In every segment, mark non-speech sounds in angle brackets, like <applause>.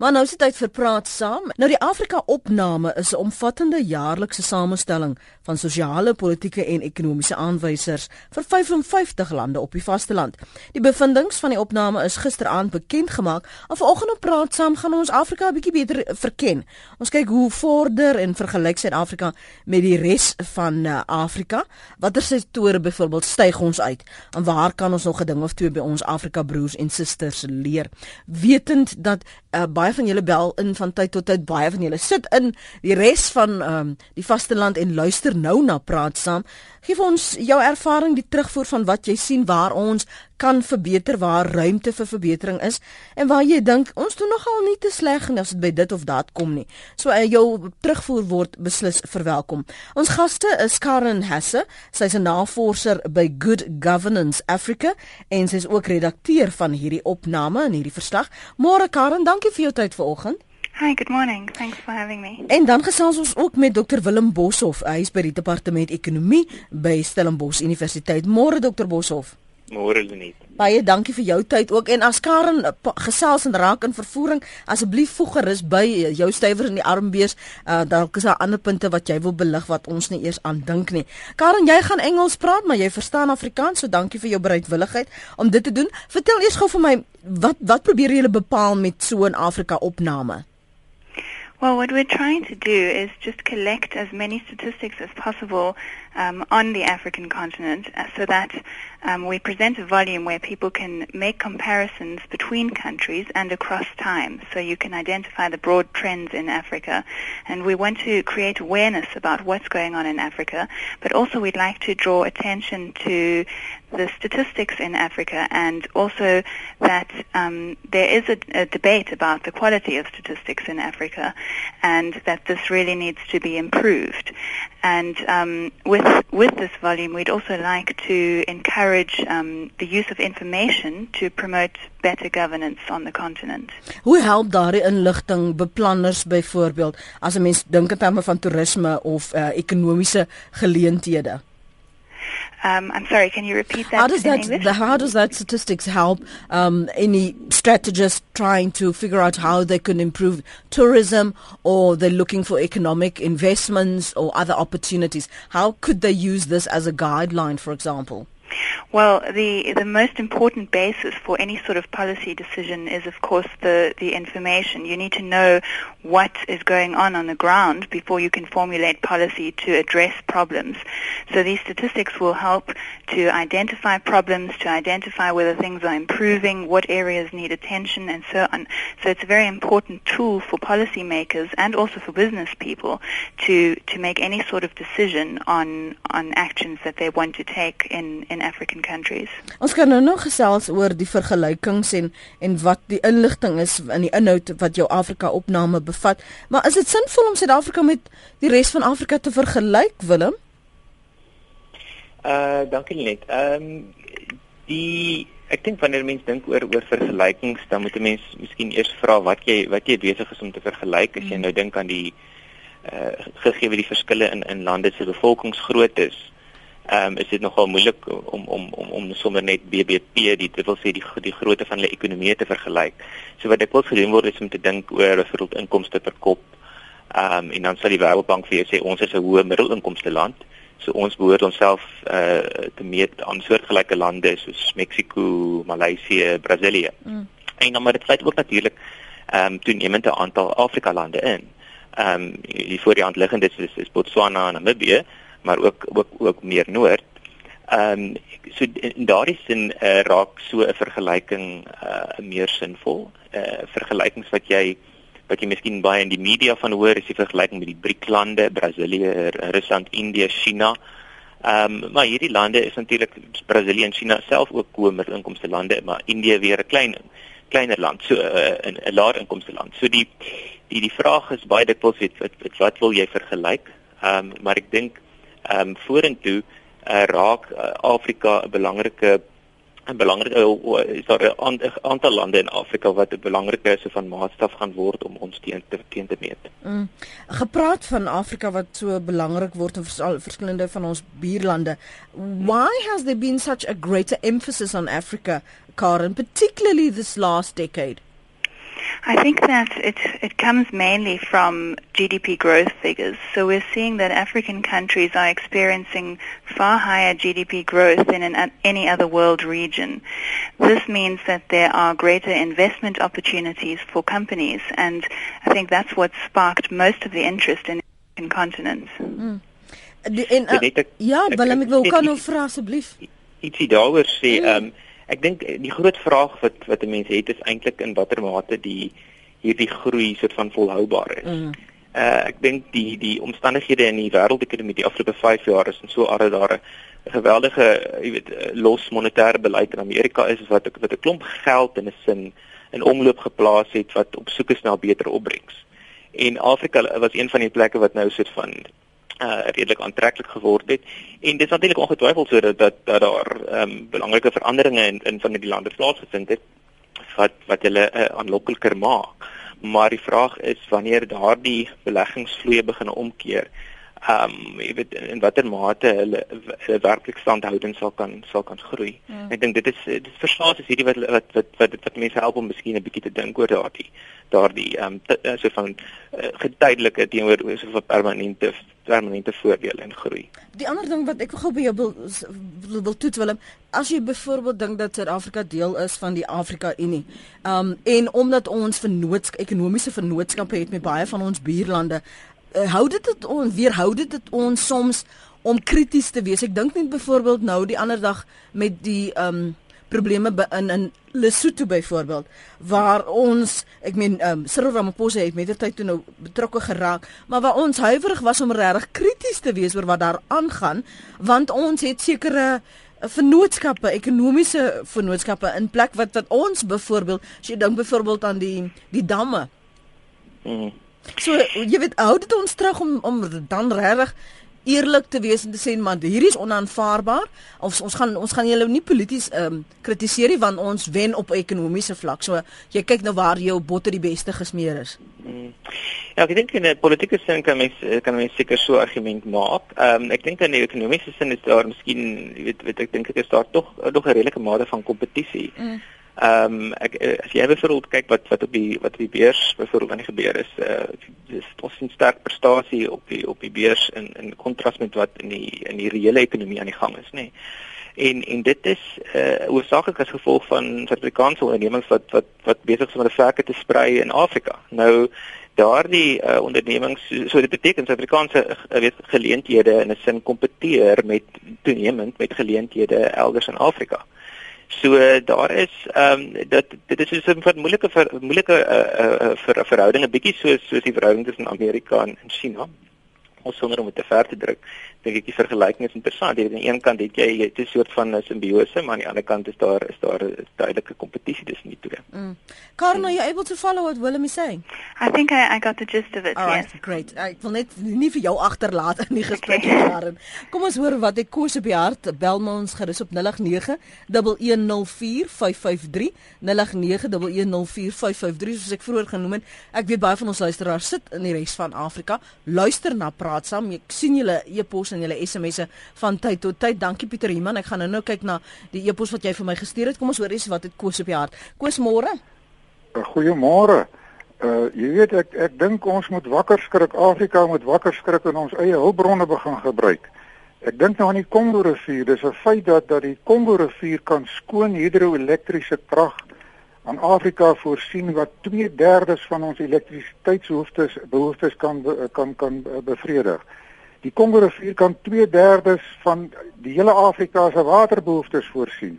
Maar nou is dit tyd vir praat saam. Nou die Afrika Opname is 'n omvattende jaarlikse samestelling van sosiale, politieke en ekonomiese aanwysers vir 55 lande op die vasteland. Die bevindinge van die opname is gisteraand bekend gemaak. En vanoggend op praat saam gaan ons Afrika 'n bietjie beter verken. Ons kyk hoe vorder en vergelyk Suid-Afrika met die res van uh, Afrika. Watter sektore byvoorbeeld styg ons uit? En waar kan ons nog 'n ding of twee by ons Afrika broers en susters leer? Wetend dat uh, baie van julle bel in van tyd tot tyd baie van julle sit in die res van um, die vasteland en luister nou na praat saam. Gee vir ons jou ervaring die terugvoer van wat jy sien waar ons kan verbeter waar ruimte vir verbetering is en waar jy dink ons doen nogal nie te sleg nie as dit by dit of dat kom nie so uh, jou terugvoer word beslis verwelkom ons gaste is Karen Hasse sy's 'n navorser by Good Governance Africa en sy's ook redakteur van hierdie opname en hierdie verslag môre Karen dankie vir jou tyd vanoggend Hi, good morning. Thanks for having me. En dan gesels ons ook met Dr Willem Boshoff. Hy is by die departement ekonomie by Stellenbosch Universiteit. Môre Dr Boshoff. Môre Lenet. Baie dankie vir jou tyd ook en as Karen eh, gesels en raak in vervoering, asseblief voeg gerus by eh, jou stywer in die armbeers. Uh, dalk is daar ander punte wat jy wil belig wat ons nie eers aan dink nie. Karen, jy gaan Engels praat, maar jy verstaan Afrikaans, so dankie vir jou bereidwilligheid om dit te doen. Vertel eers gou vir my, wat wat probeer julle bepaal met so 'n Afrika opname? Well, what we're trying to do is just collect as many statistics as possible um, on the African continent uh, so that um, we present a volume where people can make comparisons between countries and across time. So you can identify the broad trends in Africa. And we want to create awareness about what's going on in Africa, but also we'd like to draw attention to the statistics in Africa and also that um, there is a, a, debate about the quality of statistics in Africa and that this really needs to be improved. And um, with with this volume, we'd also like to encourage um, the use of information to promote better governance on the continent. Hoe help daardie inligting beplanners byvoorbeeld as 'n mens dink in terme van toerisme of uh, ekonomiese geleenthede? Um, I'm sorry, can you repeat that? How does that the, how does that statistics help um, any strategists trying to figure out how they can improve tourism, or they're looking for economic investments or other opportunities? How could they use this as a guideline, for example? Well, the the most important basis for any sort of policy decision is, of course, the the information. You need to know what is going on on the ground before you can formulate policy to address problems. So these statistics will help to identify problems, to identify whether things are improving, what areas need attention, and so on. So it's a very important tool for policymakers and also for business people to to make any sort of decision on on actions that they want to take in in African countries. Ons kan nou nog gesels oor die vergelykings en en wat die inligting is in die inhoud wat jou Afrika opname bevat. Maar is dit sinvol om Suid-Afrika met die res van Afrika te vergelyk, Willem? Uh, dankie net. Ehm um, die ek dink wanneer mense dink oor oor vergelykings, dan moet 'n mens miskien eers vra wat jy wat jy besig is om te vergelyk as jy hmm. nou dink aan die uh gegee die verskille in in lande se bevolkingsgrootte is ehm um, is dit nogal moeilik om om om om sommer net BBP die dit wil sê die die grootte van hulle ekonomie te vergelyk. So wat ek wil gedoen word is om te dink oor byvoorbeeld inkomste per kop. Ehm um, en dan sal die Wêreldbank vir jou sê ons is 'n hoë middelinkomste land. So ons behoort onsself eh uh, te meet aan soortgelyke lande soos Mexiko, Maleisië, Brasilië. Mm. En dan maar dit sluit ook natuurlik ehm um, toenemend 'n aantal Afrika lande in. Ehm um, die voor die hand liggende is, is Botswana en Namibië maar ook ook ook meer noord. Ehm um, so in daardie sin uh, raak so 'n vergelyking uh, meer sinvol. Uh, vergelykings wat jy wat jy miskien baie in die media van hoor is die vergelyking met die BRIC-lande, Brasilië, Rusland, Indië, China. Ehm um, maar hierdie lande is natuurlik Brasilië en China self ook hoë middelinkomste lande, maar Indië weer 'n klein kleiner land, so 'n uh, 'n laer inkomste land. So die die die vraag is baie dikwels wat, wat wat wil jy vergelyk? Ehm um, maar ek dink ehm um, vorentoe uh, raak uh, Afrika 'n belangrike 'n belangrike uh, is daar 'n aantal lande in Afrika wat 'n belangrike so van maatstaf gaan word om ons teen te teen te meet. Mm. Gepraat van Afrika wat so belangrik word in vers, verskillende van ons buurlande. Why has there been such a greater emphasis on Africa, Karen, particularly this last decade? I think that it it comes mainly from GDP growth figures. So we're seeing that African countries are experiencing far higher GDP growth than in any other world region. This means that there are greater investment opportunities for companies, and I think that's what sparked most of the interest in the African continent. Mm. Die, en, uh, ja, Willem, ek wil kan nou vra asseblief. Ietsie daaroor sê, ehm um, ek dink die groot vraag wat wat 'n mens het is eintlik in watter mate die hierdie groei soort van volhoubaar is. Mm. Uh ek dink die die omstandighede in die wêreldekonomie die afgelope 5 jaar is en so are daar 'n geweldige, jy weet, los monetêre beleid in Amerika is wat wat 'n klomp geld in 'n sin in omloop geplaas het wat op soek is na beter opbrengs. En Afrika was een van die plekke wat nou soort van uh redelik aantreklik geword het. En dit is natuurlik ongetwyfeld sodat dat dat daar ehm um, belangrike veranderinge in in van die lande plaasgevind het wat wat hulle uh, aanlokliker maak. Maar die vraag is wanneer daardie beleggingsvloeye begin omkeer ehm um, jy weet in watter mate hulle, hulle werklik standhoudend sal kan sal kan groei. Ja. Ek dink dit is dit is verslaas is hierdie wat wat wat wat, wat mense help om miskien 'n bietjie te dink oor daardie daardie ehm um, so van uh, getydelike teenoor so van permanente permanente voordele en groei. Die ander ding wat ek gou by jou wil wil, wil toets Willem, as jy byvoorbeeld dink dat Suid-Afrika deel is van die Afrika Unie, ehm um, en omdat ons vernoots ekonomiese vennootskappe het met baie van ons buurlande, uh, hou dit dit ons weerhou dit dit ons soms om krities te wees. Ek dink net byvoorbeeld nou die ander dag met die ehm um, probleme in in Lesotho byvoorbeeld waar ons ek meen ehm um, Cyril Ramaphosa het met die tyd toe nou betrokke geraak maar waar ons huiwerig was om regtig krities te wees oor wat daar aangaan want ons het sekere vennootskappe ekonomiese vennootskappe in plek wat wat ons byvoorbeeld as jy dink byvoorbeeld aan die die damme mm. So jy weet hou dit ons terug om om dan regtig eerlik te wees en te sê man hierdie is onaanvaarbaar of ons gaan ons gaan julle nie polities ehm um, kritiseer nie want ons wen op ekonomiese vlak. So jy kyk nou waar jou botter die beste gesmeer is. Hmm. Ja, ek dink in 'n politieke sin kan mens kan mens seker so argument maak. Ehm um, ek dink in 'n ekonomiese sin is daar miskien weet weet ek dink ek is daar tog nog 'n redelike mate van kompetisie. Mm. Ehm um, ek eh, as jy byvoorbeeld kyk wat wat op die wat op die beurs byvoorbeeld aan die gebeur is, uh dis ons sien sterk prestasie op die op die beurs in in kontras met wat in die in die reële ekonomie aan die gang is, nê. Nee. En en dit is uh oorsaaklik as gevolg van Suid-Afrikaanse ondernemings wat wat wat besig is om hulle werke te sprei in Afrika. Nou daardie uh, ondernemings so, so dit beteken Suid-Afrikaanse uh, weet geleenthede in 'n sin kompeteer met toenemend met geleenthede elders in Afrika. So daar is ehm um, dat dit is 'n moeilike ver, moeilike uh, uh, ver, verhouding 'n bietjie soos soos die verhouding tussen Amerika en China. Ons sonder om dit te ver te druk dink ek die vergelyking is interessant. Jy weet aan die een kant het jy 'n soort van simbiose, maar aan die ander kant is daar is daar 'n duidelike kompetisie tussen die twee. Mm. Karno, you able to follow what Willem is saying? I think I I got the gist of it. All yes. Right, great. Ek wil net nie vir jou agterlaat in die gesprek okay. <laughs> daarin. Kom ons hoor wat ek koes op die hart. Bel my ons gerus op 09 1104553 09 soos ek vroeër genoem het. Ek weet baie van ons luisteraars sit in die res van Afrika, luister na praat saam. Ek sien julle e-pos en julle SMS'e van tyd tot tyd. Dankie Pieter Iman. Ek gaan nou-nou kyk na die e-pos wat jy vir my gestuur het. Kom ons hoor eens wat het Koos op die hart. Koos môre. Eh, goeiemôre. Uh jy weet ek ek dink ons moet wakker skrik Afrika moet wakker skrik en ons eie hulpbronne begin gebruik. Ek dink nou aan die Kongo rivier. Dis 'n feit dat dat die Kongo rivier kan skoon hidroelektriese krag aan Afrika voorsien wat 2/3 van ons elektrisiteitsbehoeftes behoeftes kan kan kan bevredig. Die Kongo rivier kan 2/3 van die hele Afrika se waterbehoeftes voorsien.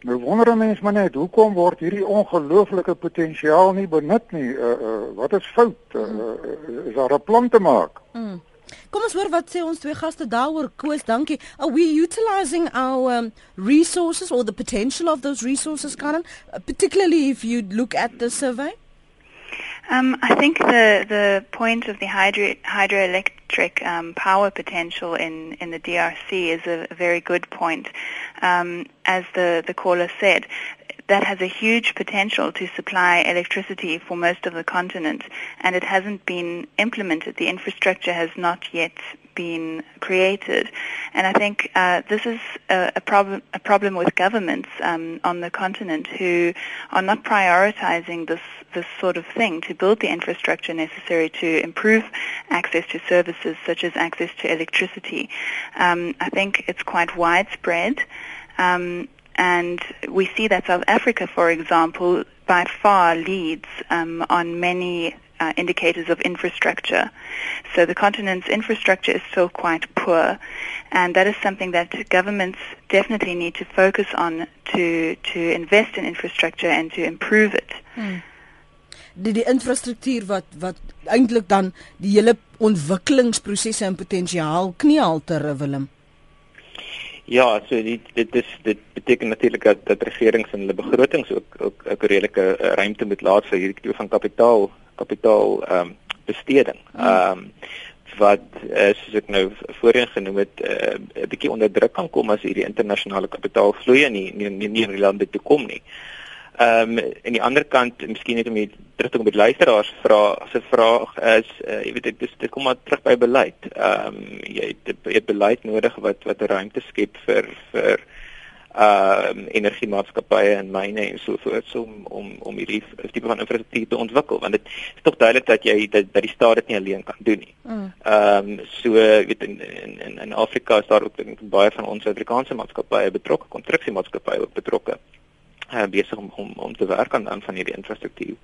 Nou wonder 'n mens maar net, hoekom word hierdie ongelooflike potensiaal nie benut nie? Uh, uh, wat is fout? Uh, uh, is daar 'n plan te maak? Mm. Kom ons hoor wat sê ons twee gaste daaroor. Koos, dankie. Are we utilizing our um, resources or the potential of those resources, Karen? Uh, particularly if you look at the survey? Um, I think the the point of the hydro, hydroelectric um, power potential in, in the DRC is a, a very good point. Um, as the, the caller said, that has a huge potential to supply electricity for most of the continent, and it hasn't been implemented. The infrastructure has not yet been created, and I think uh, this is a, a, problem a problem with governments um, on the continent who are not prioritizing this this sort of thing to build the infrastructure necessary to improve access to services such as access to electricity. Um, I think it's quite widespread. Um, and we see that South Africa, for example, by far leads um, on many uh, indicators of infrastructure. So the continent's infrastructure is still quite poor, and that is something that governments definitely need to focus on to to invest in infrastructure and to improve it. Hmm. Die die infrastruktuur wat wat eintlik dan die hele ontwikkelingsprosesse en potensiaal kniehalter Willem. Ja, so dit dit is dit beteken natuurlik dat dat regerings in hulle begrotings ook ook 'n redelike uh, ruimte moet laat vir hierdie tipe van kapitaal kapitaal ehm um, besteding. Hmm. Ehm um, wat uh, soos ek nou voorheen genoem het uh, 'n bietjie onder druk kan kom as hierdie internasionale kapitaalvloei nie nie nie, nie in die lande toe kom nie. Ehm um, aan die ander kant, miskien net om hier terug te kom met luisteraars vra, se vraag is uh, jy weet dit dis dit kom maar terug by beleid. Ehm um, jy het jy het beleid nodig wat wat ruimte skep vir vir ehm um, energiemaatskappye en myne en so voort om om om hierdie tipe van infrastruktuur te ontwikkel want dit is tog duidelik dat jy dat, dat die staat dit nie alleen kan doen nie. Mm. Ehm mm. um, so weet in in in Afrika is daar ook baie van ons Afrikaanse maatskappye betrokke, konstruksiemaatskappye ook betrokke uh, besig om, om om te werk aan aan van hierdie infrastruktuur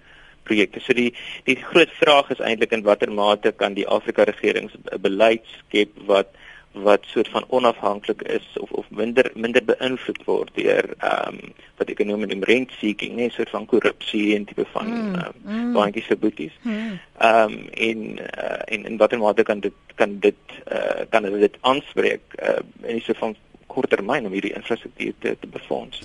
projekte. So die die groot vraag is eintlik in watter mate kan die Afrika regerings beleid skep wat wat soort van onafhanklik is of of minder minder beïnvloed word deur ehm um, wat ek noem in rent seeking, nee, soort van korrupsie en tipe van mm, ehm mm, um, bankies se boeties. Hmm. Ehm um, in uh, in in watter mate kan dit kan dit uh, kan dit aanspreek uh, in 'n soort van korttermyn om hierdie infrastruktuur te, te befonds.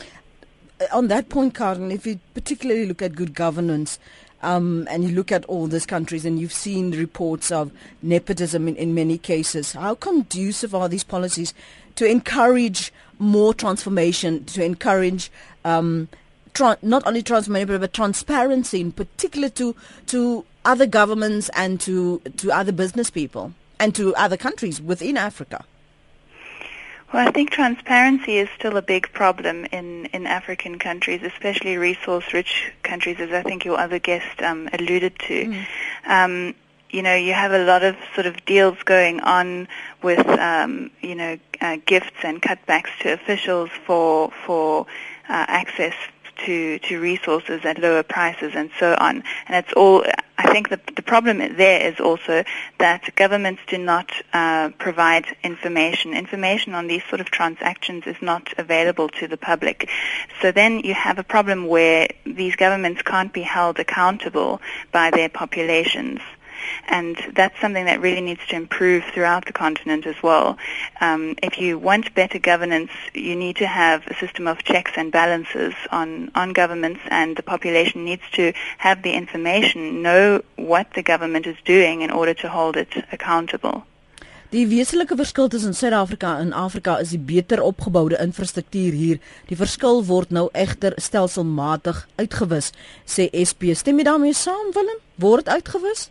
Uh, on that point, Karen, if you particularly look at good governance, um, and you look at all these countries and you've seen reports of nepotism in, in many cases, how conducive are these policies to encourage more transformation, to encourage um, tra- not only transformation but transparency, in particular to to other governments and to to other business people and to other countries within Africa? Well, I think transparency is still a big problem in, in African countries, especially resource-rich countries, as I think your other guest um, alluded to. Mm. Um, you know, you have a lot of sort of deals going on with, um, you know, uh, gifts and cutbacks to officials for for uh, access to, to resources at lower prices and so on. And it's all, I think the, the problem there is also that governments do not uh, provide information. Information on these sort of transactions is not available to the public. So then you have a problem where these governments can't be held accountable by their populations and that's something that really needs to improve throughout the continent as well. Um, if you want better governance, you need to have a system of checks and balances on, on governments, and the population needs to have the information, know what the government is doing in order to hold it accountable. Die wesenlike verskil tussen Suid-Afrika en Afrika is die beter opgeboude infrastruktuur hier. Die verskil word nou egter stelselmatig uitgewis, sê SP. Stem jy daarmee saam, Willem? Word uitgewis?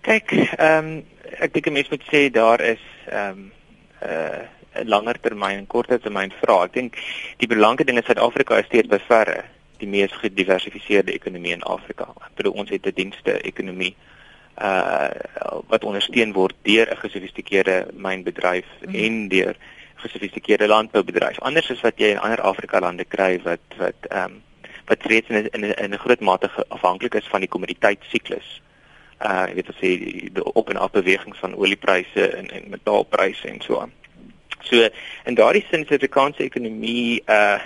Kyk, ehm um, ek dink 'n mens moet sê daar is ehm um, 'n uh, 'n langer termyn en korter termyn vraag. Ek dink die belangrike ding is Suid-Afrika is steeds beverre die mees gediversifiseerde ekonomie in Afrika. Ek bedoel ons het 'n dienste ekonomie uh wat ondersteun word deur 'n gesofistikeerde mynbedryf mm. en deur gesofistikeerde landboubedryf. Anders as wat jy in ander Afrika lande kry wat wat ehm um, wat reeds in 'n in 'n groot mate afhanklik is van die kommoditeitssiklus uh weet as jy die op en af bewegings van oliepryse en en metaalpryse en so aan. So in daardie sin se Afrikaanse ekonomie uh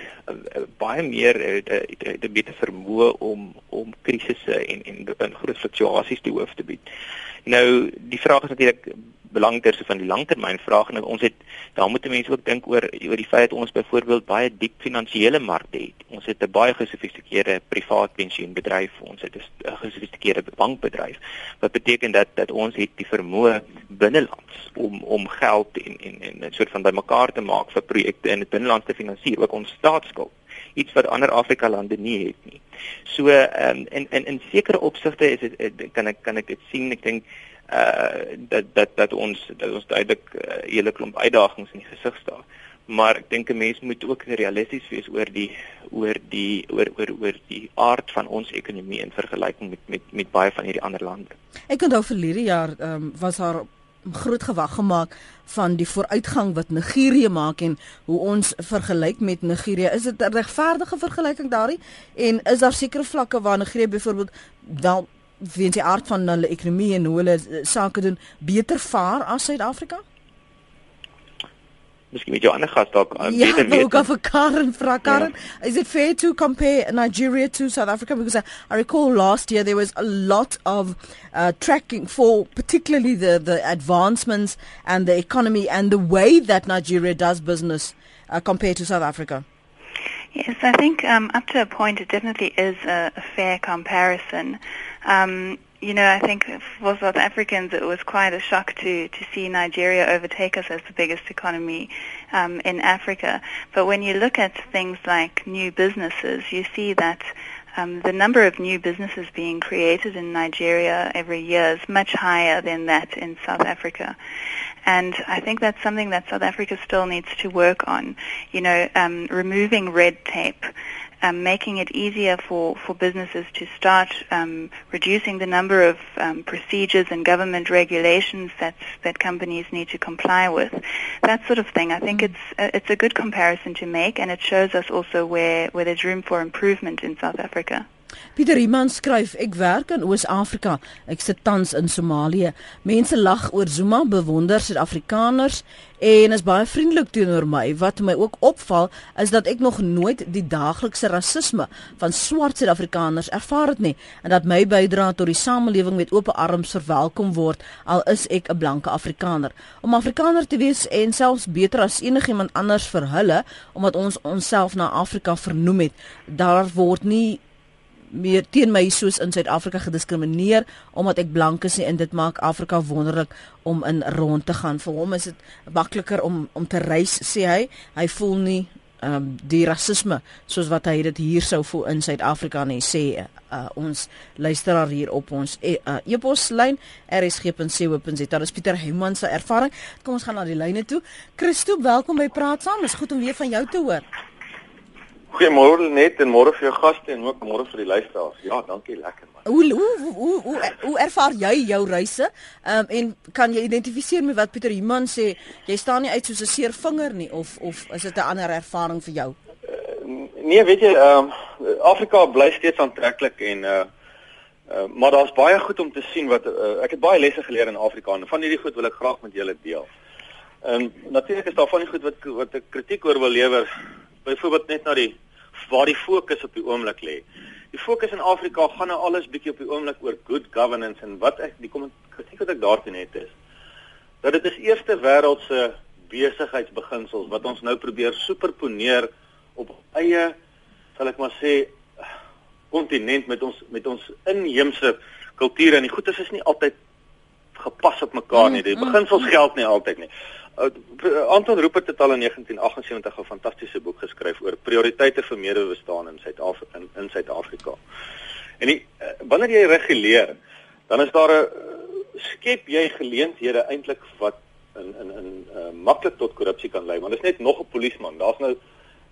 baie meer het 'n beter vermoë om om krisisse en en, en groot fluktuasies te hoof te bied. Nou die vraag is natuurlik belangter so van die langtermynvraag en ons het daar moet mense ook dink oor oor die feit dat ons byvoorbeeld baie diep finansiële markte het. Ons het 'n baie gesofistikeerde privaat pensioenbedryf, ons het 'n gesofistikeerde bankbedryf. Wat beteken dat dat ons het die vermoë binnelands om om geld en en en 'n soort van bymekaar te maak vir projekte in dit binneland te finansier, ook ons staatsskuld iets wat ander Afrika lande nie het nie. So ehm um, in in in sekere opsigte is dit kan ek kan ek dit sien ek dink uh dat dat dat ons dat ons duidelik 'n uh, hele klomp uitdagings in die gesig staar. Maar ek dink 'n mens moet ook realisties wees oor die oor die oor oor oor die aard van ons ekonomie in vergelyking met met met baie van hierdie ander lande. Ek onthou verlede jaar ehm um, was daar groot gewag gemaak van die vooruitgang wat Nigerië maak en hoe ons vergelyk met Nigerië. Is dit 'n regverdige vergelyking daarin? En is daar sekere vlakke waar Nigerië byvoorbeeld wel weens die aard van hulle ekonomie en hoe hulle eh, sake doen beter vaar as Suid-Afrika? miskien met jou ander gas dalk uh, ja, beter weet. Ja, ook vir Karen vra Karen, yeah. is it fair to compare Nigeria to South Africa because I, I recall last year there was a lot of uh, tracking for particularly the the advancements and the economy and the way that Nigeria does business uh, compared to South Africa. Yes, I think um, up to a point it definitely is a, a fair comparison. Um, you know, I think for South Africans it was quite a shock to, to see Nigeria overtake us as the biggest economy um, in Africa. But when you look at things like new businesses, you see that um, the number of new businesses being created in Nigeria every year is much higher than that in South Africa. And I think that's something that South Africa still needs to work on. You know, um, removing red tape um, making it easier for, for businesses to start um, reducing the number of um, procedures and government regulations that that companies need to comply with. That sort of thing. I think it's uh, it's a good comparison to make, and it shows us also where where there's room for improvement in South Africa. Pieter Iman skryf ek werk in Oos-Afrika. Ek sit tans in Somalië. Mense lag oor Zuma, bewonder Suid-Afrikaners en is baie vriendelik teenoor my. Wat my ook opval is dat ek nog nooit die daaglikse rasisme van swart Suid-Afrikaners ervaar het nie en dat my bydrae tot die samelewing met oop arms verwelkom word al is ek 'n blanke Afrikaner. Om Afrikaner te wees en selfs beter as enigiemand anders vir hulle omdat ons onsself na Afrika vernoem het, daar word nie meer teen my soos in Suid-Afrika gediskrimineer omdat ek blank is en dit maak Afrika wonderlik om in rond te gaan. Vir hom is dit makliker om om te reis sê hy. Hy voel nie ehm um, die rasisme soos wat hy dit hier sou voel in Suid-Afrika nie sê uh, ons luisteraar hier op ons e uh, e-poslyn rsg.co.za. Daar is Pieter Heyman se ervaring. Kom ons gaan na die lyne toe. Christo, welkom by Praat Saam. Is goed om weer van jou te hoor. Goeiemôre net en môre vir jou gaste en ook môre vir die luisteraars. Ja, dankie, lekker man. Hoe hoe hoe hoe, hoe ervaar jy jou reise? Ehm um, en kan jy identifiseer met wat Pieter Human sê? Jy staan nie uit soos 'n seer vinger nie of of is dit 'n ander ervaring vir jou? Uh, nee, weet jy, ehm um, Afrika bly steeds aantreklik en uh Uh, maar daar's baie goed om te sien wat uh, ek het baie lesse geleer in Afrika en van hierdie goed wil ek graag met julle deel. Ehm um, natuurlik is daar van die goed wat wat ek kritiek oor wil lewer. Byvoorbeeld net na die waar die fokus op die oomblik lê. Die fokus in Afrika gaan nou alles bietjie op die oomblik oor good governance en wat ek die kritiek wat ek daarteen het is dat dit is eerste wêreldse besigheidsbeginsels wat ons nou probeer superponeer op eie sal ek maar sê kontinent met ons met ons inheemse kulture en die goeie is nie altyd gepas op mekaar nie. Die mm, mm, beginsels mm. geld nie altyd nie. Uh, Anton Rupert het al in 1978 'n fantastiese boek geskryf oor prioriteite vir medebestaan in Suid-Afrika in, in Suid-Afrika. En die, uh, wanneer jy reguleer, dan is daar 'n uh, skep jy geleenthede eintlik wat in in in uh, maklik tot korrupsie kan lei, want dit is net nog 'n polisieman. Daar's nou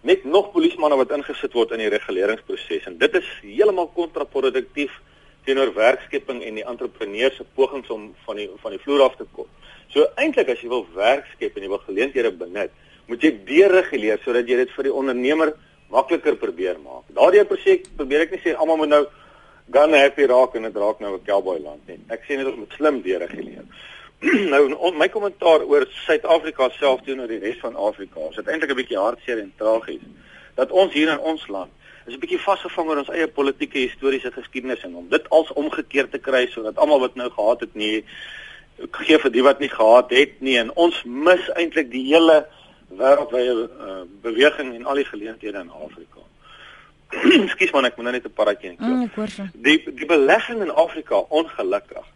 net nog polisiemanne wat ingesit word in die reguleringsproses en dit is heeltemal kontraproduktief teenoor werkskepping en die entrepreneurs se pogings om van die van die vloer af te kom. So eintlik as jy wil werk skep en jy wil geleenthede benut, moet jy dereguleer sodat jy dit vir die ondernemer makliker probeer maak. Daardie projek probeer ek nie sê almal moet nou gun happy raak en dit raak nou 'n cowboy land nie. Ek sê net ons moet slim dereguleer. <clears throat> nou on, my kommentaar oor Suid-Afrika self teenoor die res van Afrika, is dit eintlik 'n bietjie hartseer en tragies dat ons hier in ons land is 'n bietjie vasgevang in ons eie politieke historiese geskiedenis en om dit als omgekeer te kry sodat almal wat nou gehad het nie gee vir die wat nie gehad het nie en ons mis eintlik die hele wêreldwye uh, beweging en al die geleenthede in Afrika. <clears throat> Ekskuus man, ek moet nou net 'n paraatjie inklop. Mm, die die belegging in Afrika ongelukkig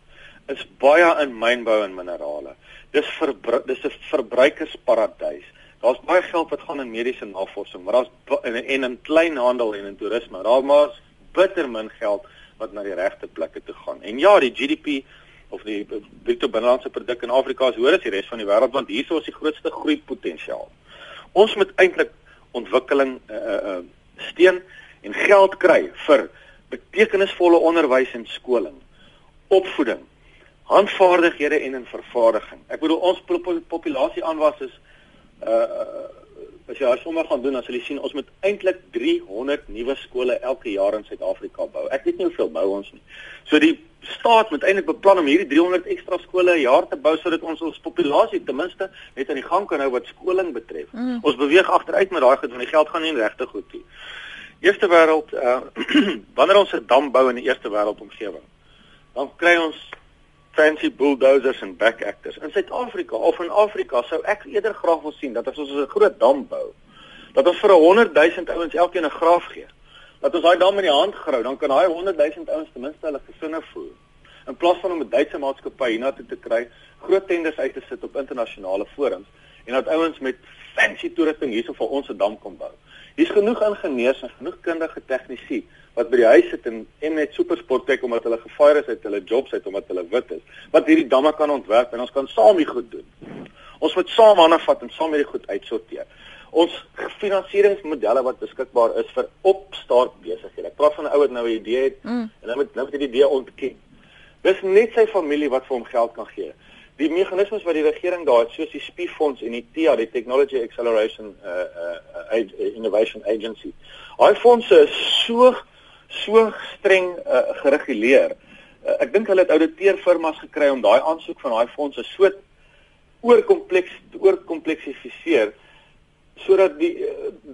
is baie in mynbou en minerale. Dis vir dis 'n verbruikersparadys. Daar's baie geld wat gaan in mediese navorsing, maar daar's en, en in kleinhandel en in toerisme. Daar maar bitter min geld wat na die regte plekke toe gaan. En ja, die GDP of die bruto binnelandse produk in Afrika is hoër as die res van die wêreld want hier is die grootste groeipotensiaal. Ons moet eintlik ontwikkeling uh uh steun en geld kry vir betekenisvolle onderwys en skoling, opvoeding, handvaardighede en in vervaardiging. Ek bedoel ons populasie aanwas is uh as jy sommer gaan doen as jy sien ons moet eintlik 300 nuwe skole elke jaar in Suid-Afrika bou. Ek weet nie hoeveel bou ons nie. So die staat moet eintlik beplan om hierdie 300 ekstra skole 'n jaar te bou sodat ons ons populasie ten minste net aan die gang kan hou wat skoling betref. Mm. Ons beweeg agteruit met daai goed want die geld gaan nie regtig goed nie. Eerste wêreld uh <clears throat> wanneer ons 'n dam bou in die eerste wêreld omgewing, dan kry ons fancy bulldozers en back actors. In Suid-Afrika of in Afrika sou ek eerder graag wil sien dat as ons 'n groot dam bou, dat ons vir 'n 100 000 ouens elkeen 'n graaf gee. Dat ons daai dam in die hand grou, dan kan daai 100 000 ouens ten minste hulle gesinne voer. In plaas van om 'n Duitse maatskappy hiernatoe te kry, groot tenders uit te sit op internasionale forums en dat ouens met fancy toerusting hierso vir ons 'n dam kan bou. Hier's genoeg ingenieurs en genoeg kundige tegnici wat by die huis sit en net supersport kyk omdat hulle gefire is uit hulle jobs uit omdat hulle wit is. Wat hierdie damme kan ontwerp en ons kan saam die goed doen. Ons moet saam hande vat en saam hierdie goed uitsorteer. Ons finansieringsmodelle wat beskikbaar is vir opstart besighede. Ek praat van 'n ou wat nou 'n idee het mm. en hy moet nou met die idee ontken. Dis net sy familie wat vir hom geld kan gee die meganismes wat die regering daar het soos die Spieffonds en die TIA die Technology Acceleration uh, uh, uh, Innovation Agency. Daai fondse is so so streng uh, gereguleer. Uh, ek dink hulle het ouditeurfirmas gekry om daai aansoek van daai fondse so oorkompleks oorkompleksifiseer sodat die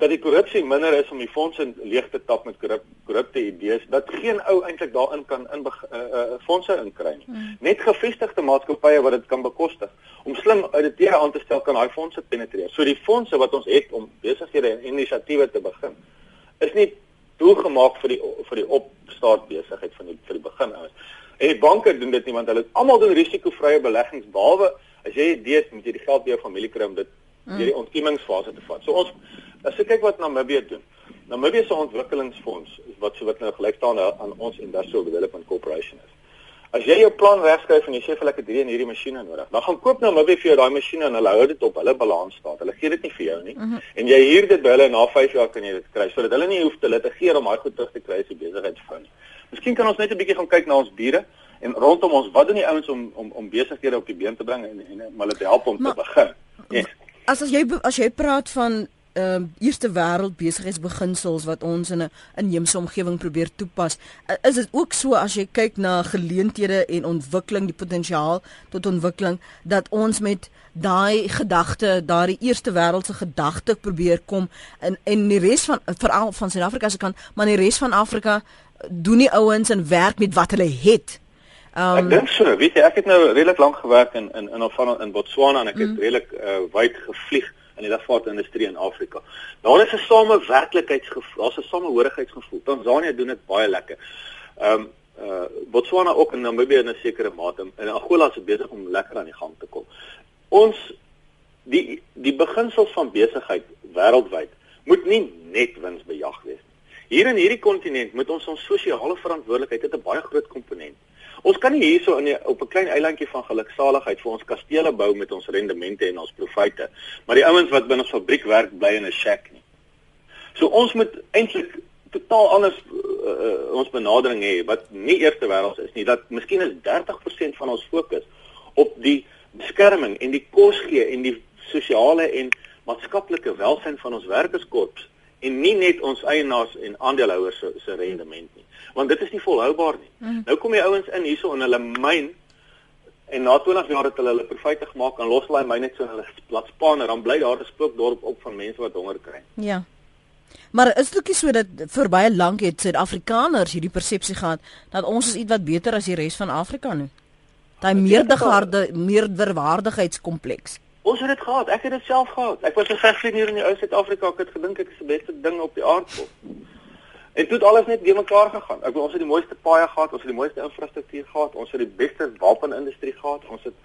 dat die korrupsie minder is om die fondse leeg te tap met korrup, korrupte idees dat geen ou eintlik daarin kan in uh, uh, fondse inkry nie. Hmm. Net gevestigde maatskappye wat dit kan bekostig om slim auditeure aan te stel kan daai fondse penetreer. So die fondse wat ons het om besighede en inisiatiewe te begin is nie doelgemaak vir die vir die opstart besigheid van die vir die begin ouens. En die banke doen dit nie want hulle almal doen risikovrye beleggings behalwe as jy idees moet jy die geld jou familie kry om dit mm. deur die ontkiemingsfase te vat. So ons as jy kyk wat Namibië doen. Namibië se ontwikkelingsfonds is wat so wat nou gelyk staan aan ons Industrial Development Corporation is. As jy jou plan regskryf en jy sê vir ek het hierdie en hierdie masjiene nodig, dan gaan koop nou Namibië vir jou daai masjiene en hulle hou dit op hulle balans staan. Hulle gee dit nie vir jou nie. Mm -hmm. En jy huur dit by hulle en na 5 jaar kan jy dit kry sodat hulle nie hoef te litigeer om daai goed terug te kry as die besigheid vrou nie. Miskien kan ons net 'n bietjie gaan kyk na ons bure en rondom ons, wat doen die ouens om om om besighede op die been te bring en en, en maar dit help om maar, te begin. Yes as as jy as jy praat van ehm uh, eerste wêreld besigheidsbeginsels wat ons in 'n inheemse omgewing probeer toepas, is dit ook so as jy kyk na geleenthede en ontwikkeling, die potensiaal tot ontwikkeling dat ons met daai gedagte, daai eerste wêreldse gedagte probeer kom in en die res van veral van Suid-Afrika se kant, maar die res van Afrika doen nie ouens en werk met wat hulle het. Um, ek dink so, weet jy, ek het nou redelik lank gewerk in in in in, in Botswana en ek het mm. redelik uh, wyd gevlieg in die lugvaartindustrie in Afrika. Daar is 'n samewerklikheidsgevoel, daar's 'n samehorigheidsgevoel. Tanzanië doen dit baie lekker. Ehm um, uh, Botswana ook en Namibië in 'n sekere mate en Angola is besig om lekker aan die gang te kom. Ons die die beginsels van besigheid wêreldwyd moet nie net wins bejag wees nie. Hier in hierdie kontinent moet ons ons sosiale verantwoordelikheid het 'n baie groot komponent. Ons kan nie hierso in die, op 'n klein eilandjie van geluksaligheid vir ons kastele bou met ons rendemente en ons profite, maar die ouens wat binne ons fabriek werk bly in 'n shack nie. So ons moet eintlik totaal anders uh, uh, ons benadering hê wat nie eerste wêreld is nie. Dat miskien is 30% van ons fokus op die beskerming en die kos gee en die sosiale en maatskaplike welsyn van ons werkerskorps en nie net ons eienaars en aandeelhouers se se rendement nie want dit is nie volhoubaar nie. Mm. Nou kom die ouens in hierso in hulle myn en na 20 jaar het hulle hulle profite gemaak en los hulle myn net so in hulle plat span en dan bly daar 'n spookdorp op van mense wat honger kry. Ja. Maar is dit ook nie so dat vir baie lank het Suid-Afrikaners hierdie persepsie gehad dat ons is ietwat beter as die res van Afrika nie? Daai meerderwaarde meerderwaardigheidskompleks. Ons het dit gehad. Ek het dit self gehad. Ek was 'n vegvlieger hier in die ou Suid-Afrika. Ek het gedink ek is die beste ding op die aardbol. En toe het alles net weer mekaar gegaan. Ek bedoel ons het die mooiste paaie gehad, ons het die mooiste infrastruktuur gehad, ons het die beste wapenindustrie gehad, ons het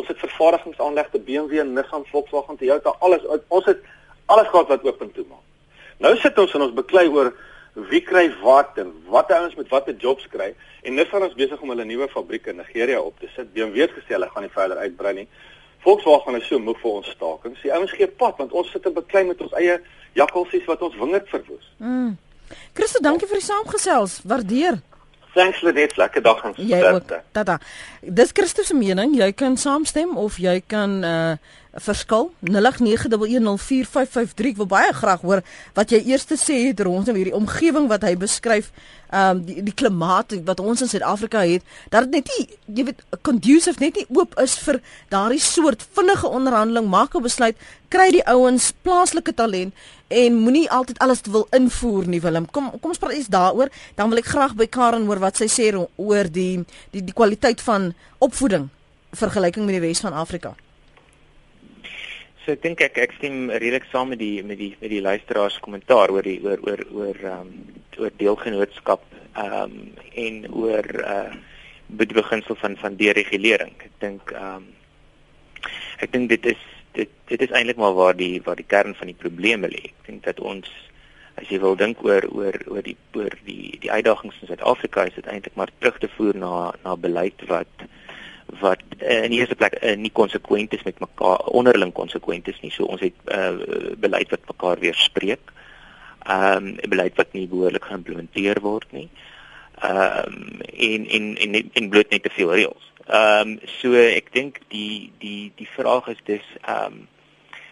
Ons het vervaardigingsaanlegte BMW, Nissan, Volkswagen, Toyota, alles ons het alles gehad wat oop en toe maak. Nou sit ons en ons beklei oor wie kry wat en watter ouens met watter jobs kry en Nissan is besig om hulle nuwe fabriek in Nigeria op te sit. BMW het gesê hulle gaan nie verder uitbrei nie. Volkswagen is so moeg vir ons stakings. Die ouens gee pad want ons sit en beklei met ons eie jakkalsies wat ons wingerd verwoes. Mm. Christo, dankie vir die saamgesels. Waardeer. Thanks Lenet, lekker dag aan jy ook. Tata. Dis Christo se mening. Jy kan saamstem of jy kan uh verskil. 0891104553 ek wil baie graag hoor wat jy eers sê het rondom hierdie omgewing wat hy beskryf um, die die klimaat wat ons in Suid-Afrika het dat dit net nie jy weet conducive net nie oop is vir daardie soort vinnige onderhandeling. Maak 'n besluit kry die ouens plaaslike talent en moenie altyd alles wil invoer nie Willem. Kom kom ons praat eens daaroor. Dan wil ek graag by Karen hoor wat sy sê oor die die die kwaliteit van opvoeding vergelyking met die res van Afrika So ek dink ek ek stem redelik saam met die met die met die luisteraars kommentaar oor die oor oor oor ehm um, oor deelgenootskap ehm um, en oor uh die beginsel van van deregulering. Ek dink ehm um, ek dink dit is dit dit is eintlik maar waar die waar die kern van die probleme lê. Ek dink dat ons as jy wil dink oor oor oor die oor die die uitdagings in Suid-Afrika is dit eintlik maar terug te voer na na beleid wat wat uh, in die eerste plek uh, nie konsekwent is met mekaar onderling konsekwent is nie. So ons het uh, beleid wat mekaar weerspreek. Ehm um, beleid wat nie behoorlik geïmplementeer word nie. Ehm um, en en en en bloot net te veel reëls. Ehm um, so ek dink die die die vraag is dus ehm um,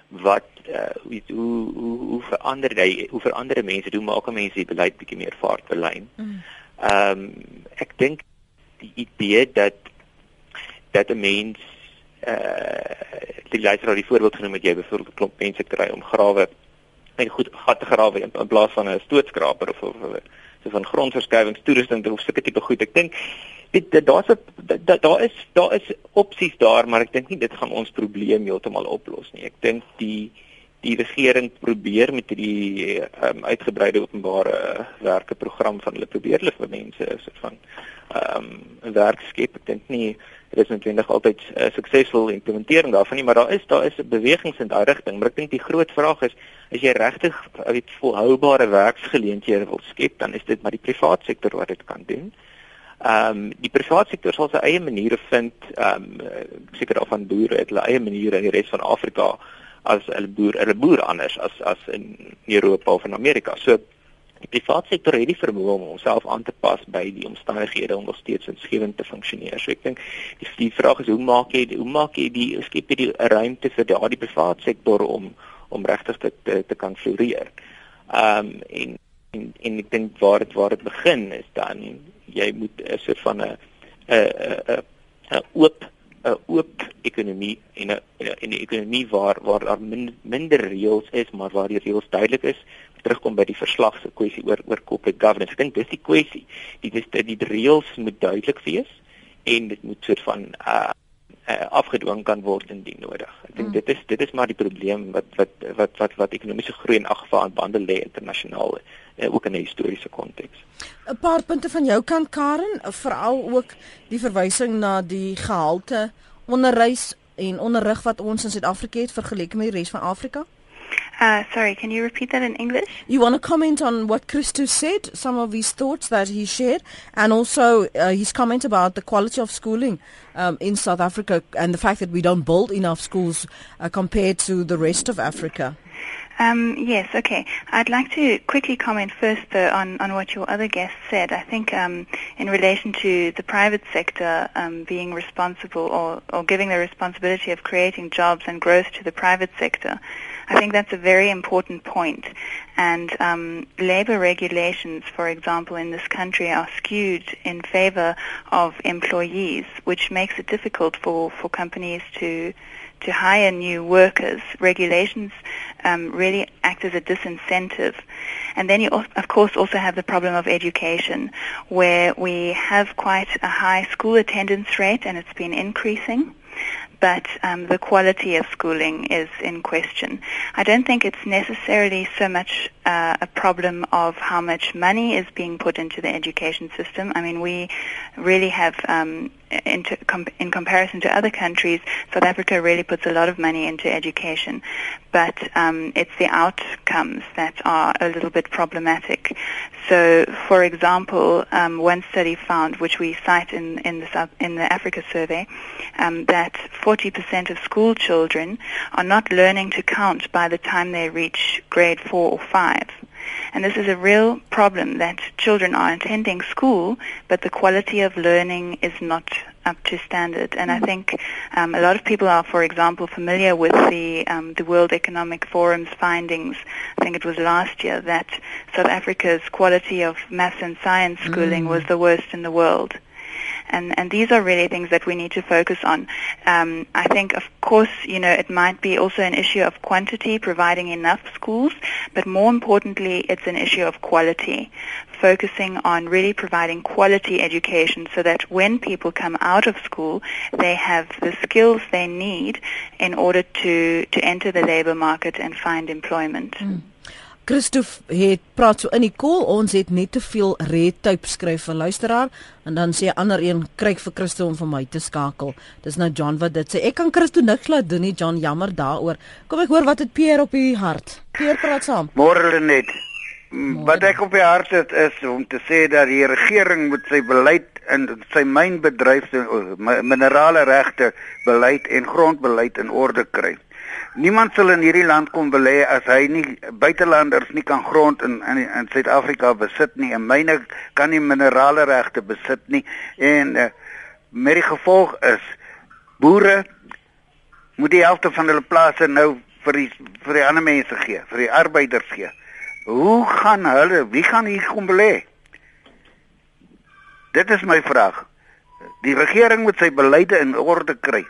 wat uh, weet hoe hoe hoe verander jy hoe verander mense hoe maak mense die beleid bietjie meer vaartbelyn. Mm. Ehm mm. um, ek dink die idee dat dat 'n mens uh, die leier die voorbeeld genoem het jy byvoorbeeld 'n klomp mense kry om grawe en goed gat te grawe in, in plaas van 'n stootskraper of of so van grondverskuiwings toerusting of sulke tipe goed. Ek dink dit daar's daar daar is daar is opsies daar, maar ek dink nie dit gaan ons probleem heeltemal oplos nie. Ek dink die die regering probeer met hierdie um, uitgebreide openbare werke program van hulle probeer hulle vir mense so van ehm um, werk skep. Ek dink nie dit is noodwendig altyd 'n uh, eh, suksesvolle implementering daarvan nie, maar daar is daar is 'n beweging in daai rigting. Maar ek dink die groot vraag is, as jy regtig weet volhoubare werksgeleenthede wil skep, dan is dit maar die private sektor wat dit kan doen. Ehm um, die private sektor sal sy eie maniere vind, ehm um, seker al van boere het hulle eie maniere in die res van Afrika as hulle boer, hulle boer anders as as in Europa of in Amerika. So Die private sektor het die vermoë om homself aan te pas by die omstandighede om nog steeds insgewend te funksioneer. So ek dink die, die vraag is hoe maak jy hoe maak jy die skep jy die ruimte vir daardie private sektor om om regtig te, te te kan floreer. Ehm um, en en en ek dink waar dit waar dit begin is dan jy moet 'n soort van 'n 'n 'n oop 'n oop ekonomie en 'n en 'n ekonomie waar waar daar min, minder reëls is maar waar die reëls duidelik is terugkom by die verslag se kwessie oor oor corporate governance. Ek dink dis die kwessie. Die dis die, die reëls moet duidelik wees en dit moet soort van uh, uh afgedwing kan word indien nodig. Ek dink mm. dit is dit is maar die probleem wat wat wat wat wat ekonomiese groei in aggeval aan bande lê internasionaal uh, ook in 'n historiese konteks. 'n Paar punte van jou kant Karen, veral ook die verwysing na die gehalte onderwys en onderrig wat ons in Suid-Afrika het vergelyk met die res van Afrika. Uh, sorry, can you repeat that in English? You want to comment on what Christo said, some of his thoughts that he shared, and also uh, his comment about the quality of schooling um, in South Africa and the fact that we don't build enough schools uh, compared to the rest of Africa. Um, yes, okay. I'd like to quickly comment first though, on, on what your other guest said. I think um, in relation to the private sector um, being responsible or, or giving the responsibility of creating jobs and growth to the private sector, I think that's a very important point. And um, labor regulations, for example, in this country are skewed in favor of employees, which makes it difficult for, for companies to to hire new workers. Regulations um, really act as a disincentive. And then you, of course, also have the problem of education, where we have quite a high school attendance rate, and it's been increasing. But um, the quality of schooling is in question. I don't think it's necessarily so much uh, a problem of how much money is being put into the education system. I mean, we really have, um, com- in comparison to other countries, South Africa really puts a lot of money into education, but um, it's the outcomes that are a little bit problematic. So, for example, um, one study found, which we cite in, in, the, in the Africa survey, um, that 40% of school children are not learning to count by the time they reach grade 4 or 5. And this is a real problem that children are attending school, but the quality of learning is not up to standard. And I think um, a lot of people are, for example, familiar with the um, the World Economic Forum's findings. I think it was last year that South Africa's quality of maths and science schooling mm. was the worst in the world and and these are really things that we need to focus on. Um, I think, of course, you know, it might be also an issue of quantity, providing enough schools, but more importantly, it's an issue of quality, focusing on really providing quality education so that when people come out of school, they have the skills they need in order to to enter the labor market and find employment. Mm. Christof het praat so in die kol ons het net te veel red tape skryf vir luisteraar en dan sê 'n ander een kryk vir Christo om vir my te skakel. Dis nou John wat dit sê. Ek kan Christo niks laat doen nie John, jammer daaroor. Kom ek hoor wat het Pierre op die hart. Pierre praat saam. Môre net. Wat ek op die hart het is om te sê dat die regering moet sy beleid in sy mynbedryf se minerale regte beleid en grondbeleid in orde kry. Niemand sal in hierdie land kom belê as hy nie buitelanders nie kan grond in in, in Suid-Afrika besit nie en myne kan nie minerale regte besit nie en uh, met die gevolg is boere moet die helfte van hulle plase nou vir die vir die ander mense gee, vir die arbeiders gee. Hoe gaan hulle, wie gaan hier kom belê? Dit is my vraag. Die regering moet sy beleide in orde kry.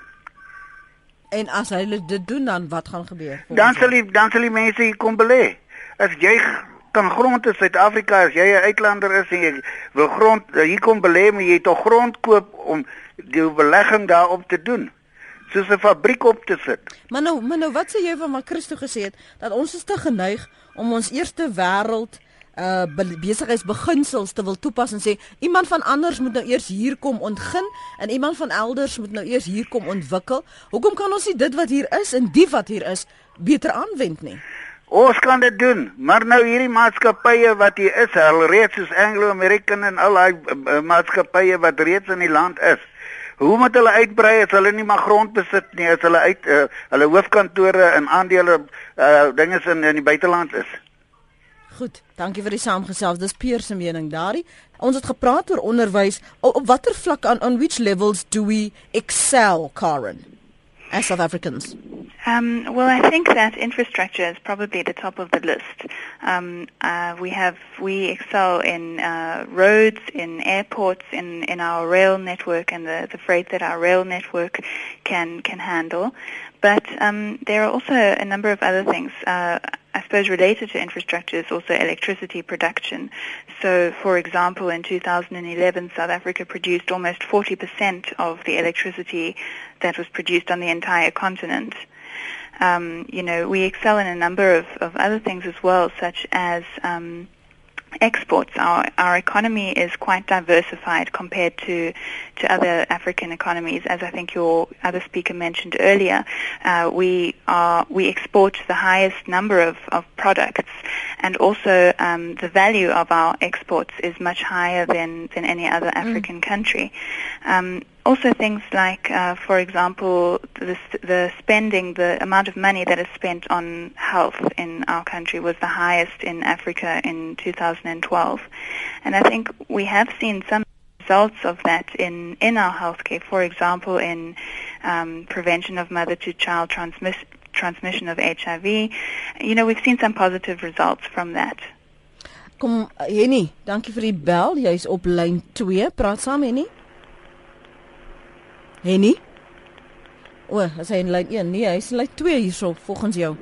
En as hulle dit doen dan wat gaan gebeur? Dan sal die dan sal die mense hier kom belê. As jy kan grond in Suid-Afrika as jy 'n uitlander is en jy wil grond eh, hier kom belê, moet jy tog grond koop om die belegging daarop te doen. Soos 'n fabriek op te sit. Maar nou, maar nou wat sê jy van wat Christo gesê het dat ons is te geneig om ons eerste wêreld uh besigheidsbeginsels te wil toepas en sê iemand van anders moet nou eers hier kom ontgin en iemand van elders moet nou eers hier kom ontwikkel. Hoekom kan ons nie dit wat hier is en die wat hier is beter aanwend nie? Ons kan dit doen, maar nou hierdie maatskappye wat hier is, al reeds soos Anglo American en al daai uh, maatskappye wat reeds in die land is. Hoe moet hulle uitbrei as hulle nie maar grond besit nie, as hulle uit uh, hulle hoofkantore en aandele uh, dinge in in die buiteland is? Goed, dankie vir die saamgesels. Dis Pier se mening daarin. Ons het gepraat oor onderwys. Op, watter vlak aan on which levels do we excel, Karen? As South Africans. Um, well, I think that infrastructure is probably at the top of the list. Um, uh, we have we excel in uh, roads, in airports, in, in our rail network, and the, the freight that our rail network can can handle. But um, there are also a number of other things. Uh, I suppose related to infrastructure is also electricity production. So, for example, in 2011, South Africa produced almost 40% of the electricity that was produced on the entire continent. Um, you know, we excel in a number of, of other things as well, such as um, exports. Our our economy is quite diversified compared to to other African economies, as I think your other speaker mentioned earlier. Uh, we are we export the highest number of, of products, and also um, the value of our exports is much higher than than any other mm. African mm. country. Um, also things like, uh, for example, the, the spending, the amount of money that is spent on health in our country was the highest in Africa in 2012. And I think we have seen some results of that in, in our healthcare, for example, in um, prevention of mother-to-child transmiss- transmission of HIV. You know, we've seen some positive results from that. Kom Henny, dankie vir die bel. Jy's op lyn 2. Praat saam Henny. Henny? O, as hy in lyn 1. Nee, hy's in lyn 2 hierso volgens jou.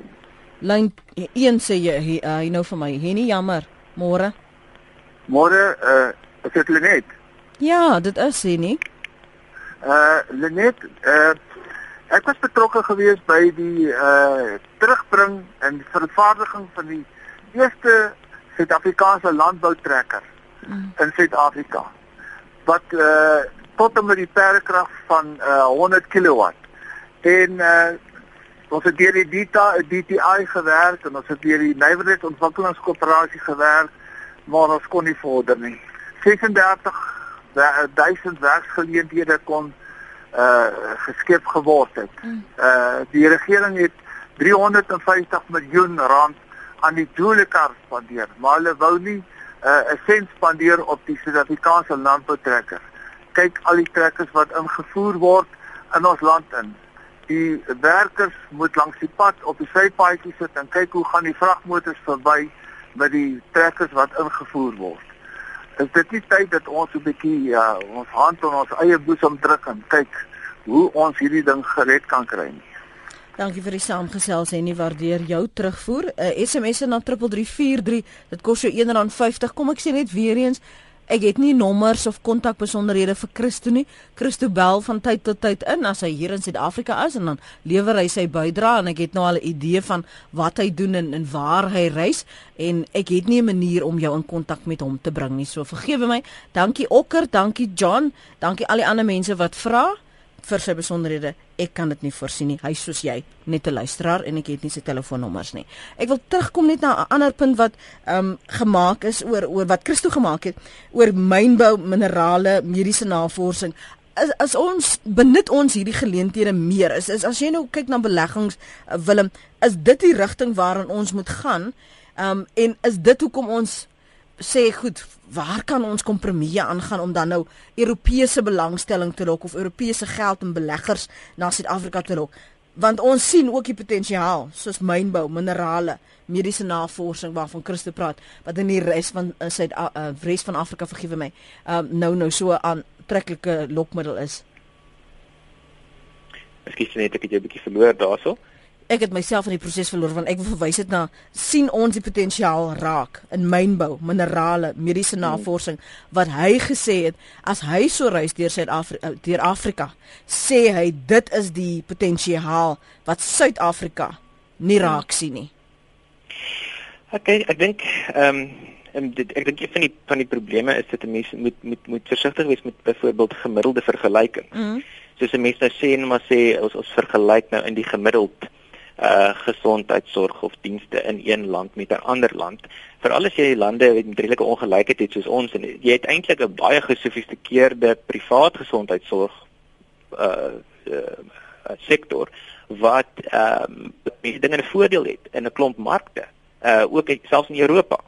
Lyn 1 sê jy hy, uh, hy nou vir my. Henny, jammer. Môre. Môre, uh, is dit Lenet? Ja, dit is Henny. Uh, Lenet, uh Ek was betrokke geweest by die uh terugbring en vervaardiging van die eerste Suid-Afrikaanse landboutrekker mm. in Suid-Afrika. Wat uh tot en met die perdekrag van uh 100 kW. En uh ons het deur die DTA DTI gewerk en ons het deur die Nywerheid Ontwikkelingskoöperasie gewerk, maar ons kon nie vorder nie. 36 1000 werksgeleenthede kon uh geskep geword het. Uh die regering het 350 miljoen rand aan die doelekar spandeer, maar hulle wou nie uh, 'n uh, sent spandeer op die Suid-Afrikaanse landboutrekker. Kyk al die trekkers wat ingevoer word in ons land in. Die werkers moet langs die pad op die sypaadjies sit en kyk hoe gaan die vragmotors verby met die trekkers wat ingevoer word. Is dit nie tyd dat ons 'n bietjie ja, ons hand op ons eie boesem druk en kyk hoe ons hierdie ding gered kan kry nie? Dankie vir die saamgesels en nie waardeer jou terugvoer. 'n uh, SMS na 3343. Dit kos jou R1.50. Kom ek sê net weer eens, ek het nie nommers of kontakbesonderhede vir Christo nie. Christo bel van tyd tot tyd in as hy hier in Suid-Afrika is en dan lewer hy sy bydrae en ek het nou al 'n idee van wat hy doen en, en waar hy reis en ek het nie 'n manier om jou in kontak met hom te bring nie. So vergewe my. Dankie Okker, dankie John, dankie al die ander mense wat vra vir sy besonderhede. Ek kan dit nie voorsien nie. Hy soos jy, net 'n luisteraar en ek het nie sy telefoonnommers nie. Ek wil terugkom net na 'n ander punt wat ehm um, gemaak is oor oor wat Christo gemaak het oor mynbou, minerale, mediese navorsing. As, as ons benut ons hierdie geleenthede meer is, is as jy nou kyk na beleggings uh, Willem, is dit die rigting waarin ons moet gaan? Ehm um, en is dit hoekom ons sê goed, waar kan ons kompromieë aangaan om dan nou Europese belangstelling te lok of Europese geld en beleggers na Suid-Afrika te lok? Want ons sien ook die potensiaal soos mynbou, minerale, mediese navorsing waarvan Christo praat, wat in die res van uh, Suid uh, res van Afrika vergewe my, um, nou nou so aantreklike lokmiddel is. Ekskuus net ek het jou 'n bietjie verloor daaroor ek het myself in die proses verloor want ek wil verwys dit na sien ons die potensiaal raak in mynbou, minerale, mediese hmm. navorsing wat hy gesê het as hy so reis deur Suid-Afrika eh, deur Afrika sê hy dit is die potensiaal wat Suid-Afrika nie hmm. raak sien nie. Ek ek dink ehm um, en dit ek dink een van die van die probleme is dat mense moet moet moet versigtig wees met byvoorbeeld gemiddelde vergelyking. Mm. Soos 'n mens nou sê en maar sê ons ons vergelyk nou in die gemiddeld uh gesondheidsorg of dienste in een land met 'n ander land. Veral as jy lande met redelike ongelykheid het soos ons en jy het eintlik 'n baie gesofistikeerde privaat gesondheidsorg uh, uh sektor wat ehm um, dinge 'n voordeel het in 'n klomp markte. Uh ook selfs in Europa.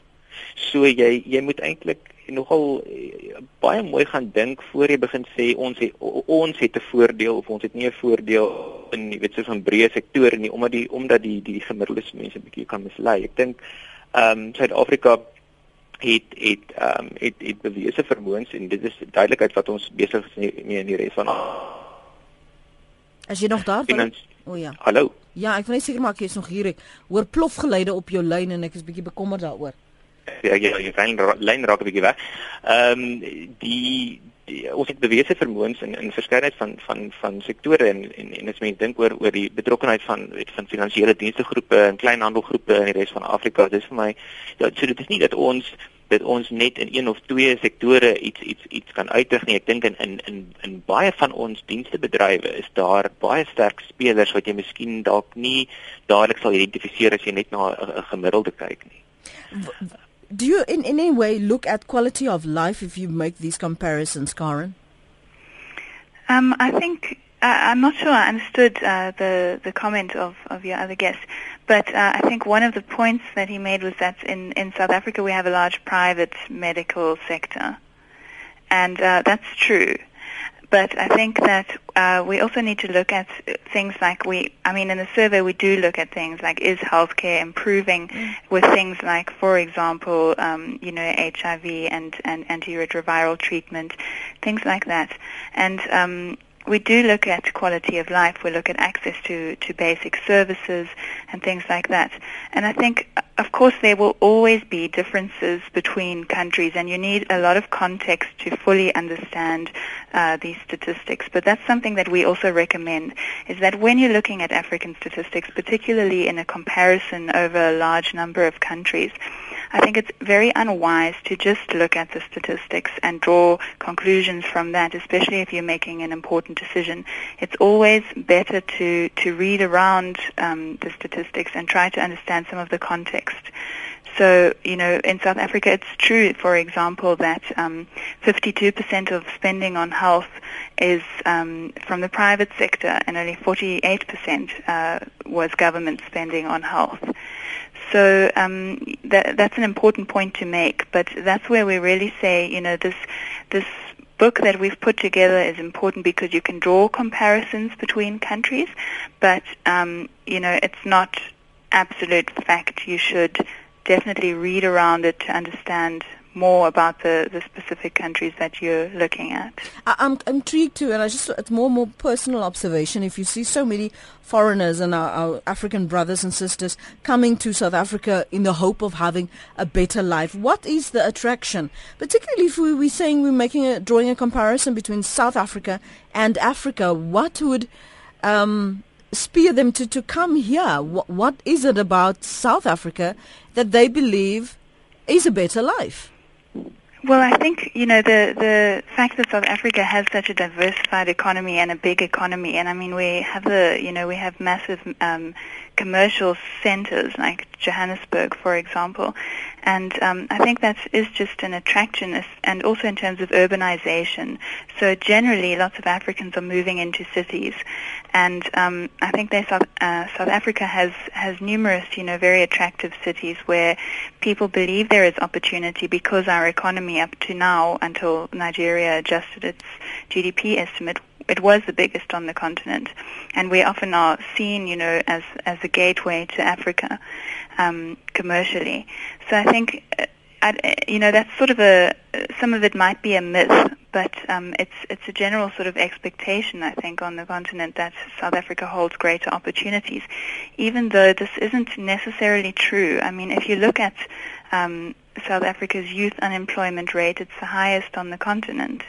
So jy jy moet eintlik nogal uh, baie mooi gaan dink voor jy begin sê ons het ons het 'n voordeel of ons het nie 'n voordeel in jy weet so van breë sektore nie omdat die omdat die die gemiddelde mense 'n bietjie kan mislei. Ek dink ehm um, Suid-Afrika het het ehm um, het het bewese vermoëns en dit is duidelikheid wat ons besig is mee in die res van As jy nog daar is. O ja. Hallo. Ja, ek wil net seker maak jy is nog hier. Ek hoor plofgeluide op jou lyn en ek is bietjie bekommerd daaroor. Ja, ja, jy lyn lyn raak 'n bietjie weg. Ehm um, die die, ons het bewese vermoëns in in verskeidenheid van van van sektore en en en as mens dink oor oor die betrokkeheid van weet van finansiële dienste groepe en kleinhandelgroepe in die res van Afrika dis vir my ja so dit is nie dat ons dat ons net in een of twee sektore iets iets iets kan uitdruk nie ek dink in in in in baie van ons dienstebedrywe is daar baie sterk spelers wat jy miskien dalk nie dadelik sal identifiseer as jy net na 'n gemiddelde kyk nie do you in, any way look at quality of life if you make these comparisons, Karen? Um, I think uh, I'm not sure I understood uh, the the comment of, of your other guest, but uh, I think one of the points that he made was that in, in South Africa we have a large private medical sector, and uh, that's true. But I think that uh, we also need to look at things like we, I mean, in the survey we do look at things like is healthcare improving mm. with things like, for example, um, you know, HIV and, and antiretroviral treatment, things like that. And um, we do look at quality of life. We look at access to, to basic services and things like that. And I think of course, there will always be differences between countries, and you need a lot of context to fully understand uh, these statistics. But that's something that we also recommend, is that when you're looking at African statistics, particularly in a comparison over a large number of countries, I think it's very unwise to just look at the statistics and draw conclusions from that, especially if you're making an important decision. It's always better to, to read around um, the statistics and try to understand some of the context. So, you know, in South Africa, it's true, for example, that um, 52% of spending on health is um, from the private sector and only 48% uh, was government spending on health. So um, that, that's an important point to make, but that's where we really say, you know, this this book that we've put together is important because you can draw comparisons between countries, but um, you know, it's not absolute fact. You should definitely read around it to understand more about the, the specific countries that you're looking at. I, am intrigued too, and I just it's more more personal observation. If you see so many foreigners and our, our, African brothers and sisters coming to South Africa in the hope of having a better life, what is the attraction? Particularly if we, we're saying we're making a drawing a comparison between South Africa and Africa, what would um, spear them to, to come here? What, what is it about South Africa that they believe is a better life? Well, I think you know the the fact that South Africa has such a diversified economy and a big economy, and I mean we have the you know we have massive um, commercial centers like Johannesburg, for example, and um, I think that is just an attraction, and also in terms of urbanization. So generally, lots of Africans are moving into cities, and um, I think they South, uh, South Africa has has numerous, you know, very attractive cities where people believe there is opportunity because our economy up to now, until Nigeria adjusted its GDP estimate, it was the biggest on the continent, and we often are seen, you know, as as a gateway to Africa um, commercially. So I think, uh, I, you know, that's sort of a some of it might be a myth, but um, it's it's a general sort of expectation, I think, on the continent that South Africa holds greater opportunities, even though this isn't necessarily true. I mean, if you look at um, South Africa's youth unemployment rate, it's the highest on the continent.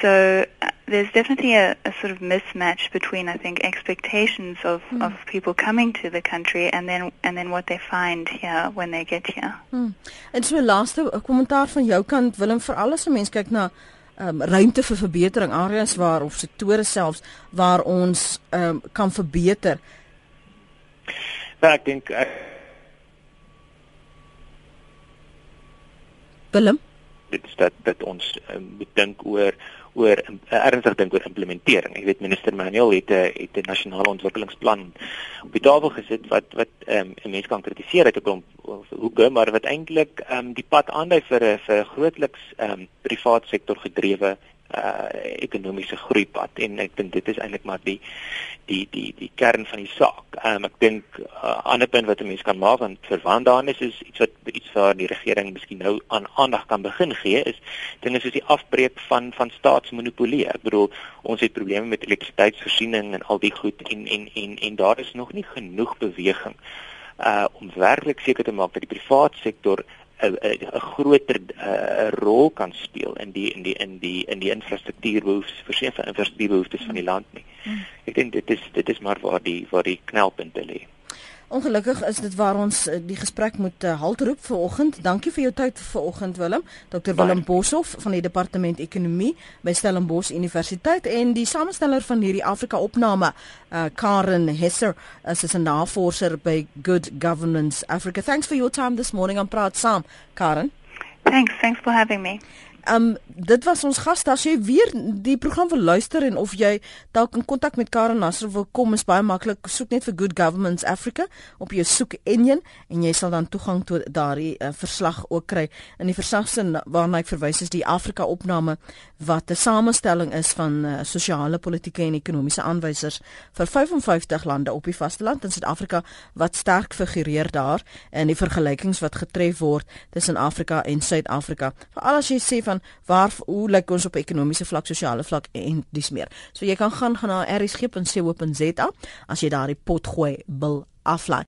So uh, there's definitely a, a, sort of mismatch between, I think, expectations of, mm. of people coming to the country and then and then what they find here when they get here. Mm. En so laaste kommentaar van jou kant Willem vir alles mense kyk na um, ruimte vir verbetering areas waar of sektore selfs waar ons um, kan verbeter. Nou, ek dink ek Willem dit is dat dat ons um, moet dink oor oor uh, ernstig dink oor implementering. Ek weet minister Manuel het 'n uh, het 'n nasionale ontwikkelingsplan op die tafel gesit wat wat ehm um, mense kan kritiseer uit 'n klomp hoeke, maar wat eintlik ehm um, die pad aandui vir 'n vir grootliks ehm um, privaat sektor gedrewe uh ekonomiese groeipad en ek dink dit is eintlik maar die die die die kern van die saak. Um, ek dink 'n uh, ander punt wat 'n mens kan maak want verwant daarin is is iets wat iets waar die regering miskien nou aan aandag kan begin gee is dinge soos die afbreek van van staatsmonopolie. Ek bedoel ons het probleme met elektrisiteitsvoorsiening en al die goed en en en en daar is nog nie genoeg beweging uh om werklik seker te maak dat die private sektor 'n groter uh, rol kan speel in die in die in die in die infrastruktuurbehoeftes verseker infrastruktuurbehoeftes van die land nie. Hmm. Ek dink dit is dit is maar waar die waar die knelpunte lê. Ongelukkig is dit waar ons eh, die gesprek moet uh, haltroep vir oggend. Dankie vir jou tyd vir oggend Willem. Dr Willem Boshoff van die Departement Ekonomie by Stellenbosch Universiteit en die samesteller van hierdie Afrika opname, uh, Karen Hesser, as 'n navorser by Good Governance Africa. Thanks for your time this morning on Praat Saam, Karen. Thanks, thanks for having me. Um dit was ons gas as jy weer die program wil luister en of jy dalk in kontak met Karen Nasser wil kom is baie maklik. Soek net vir Good Governance Africa op jou soek enjin en jy sal dan toegang tot daardie uh, verslag ook kry. In die versagsin waarna ek verwys is die Afrika opname wat 'n samestelling is van uh, sosiale politieke en ekonomiese aanwysers vir 55 lande op die vasteland in Suid-Afrika wat sterk figureer daar in die vergelykings wat getref word tussen Afrika en Suid-Afrika. Veral as jy sê van waar hoe lyk ons op ekonomiese vlak, sosiale vlak en dis meer. So jy kan gaan gaan na rsg.co.za as jy daardie pot gooi bil aflaai.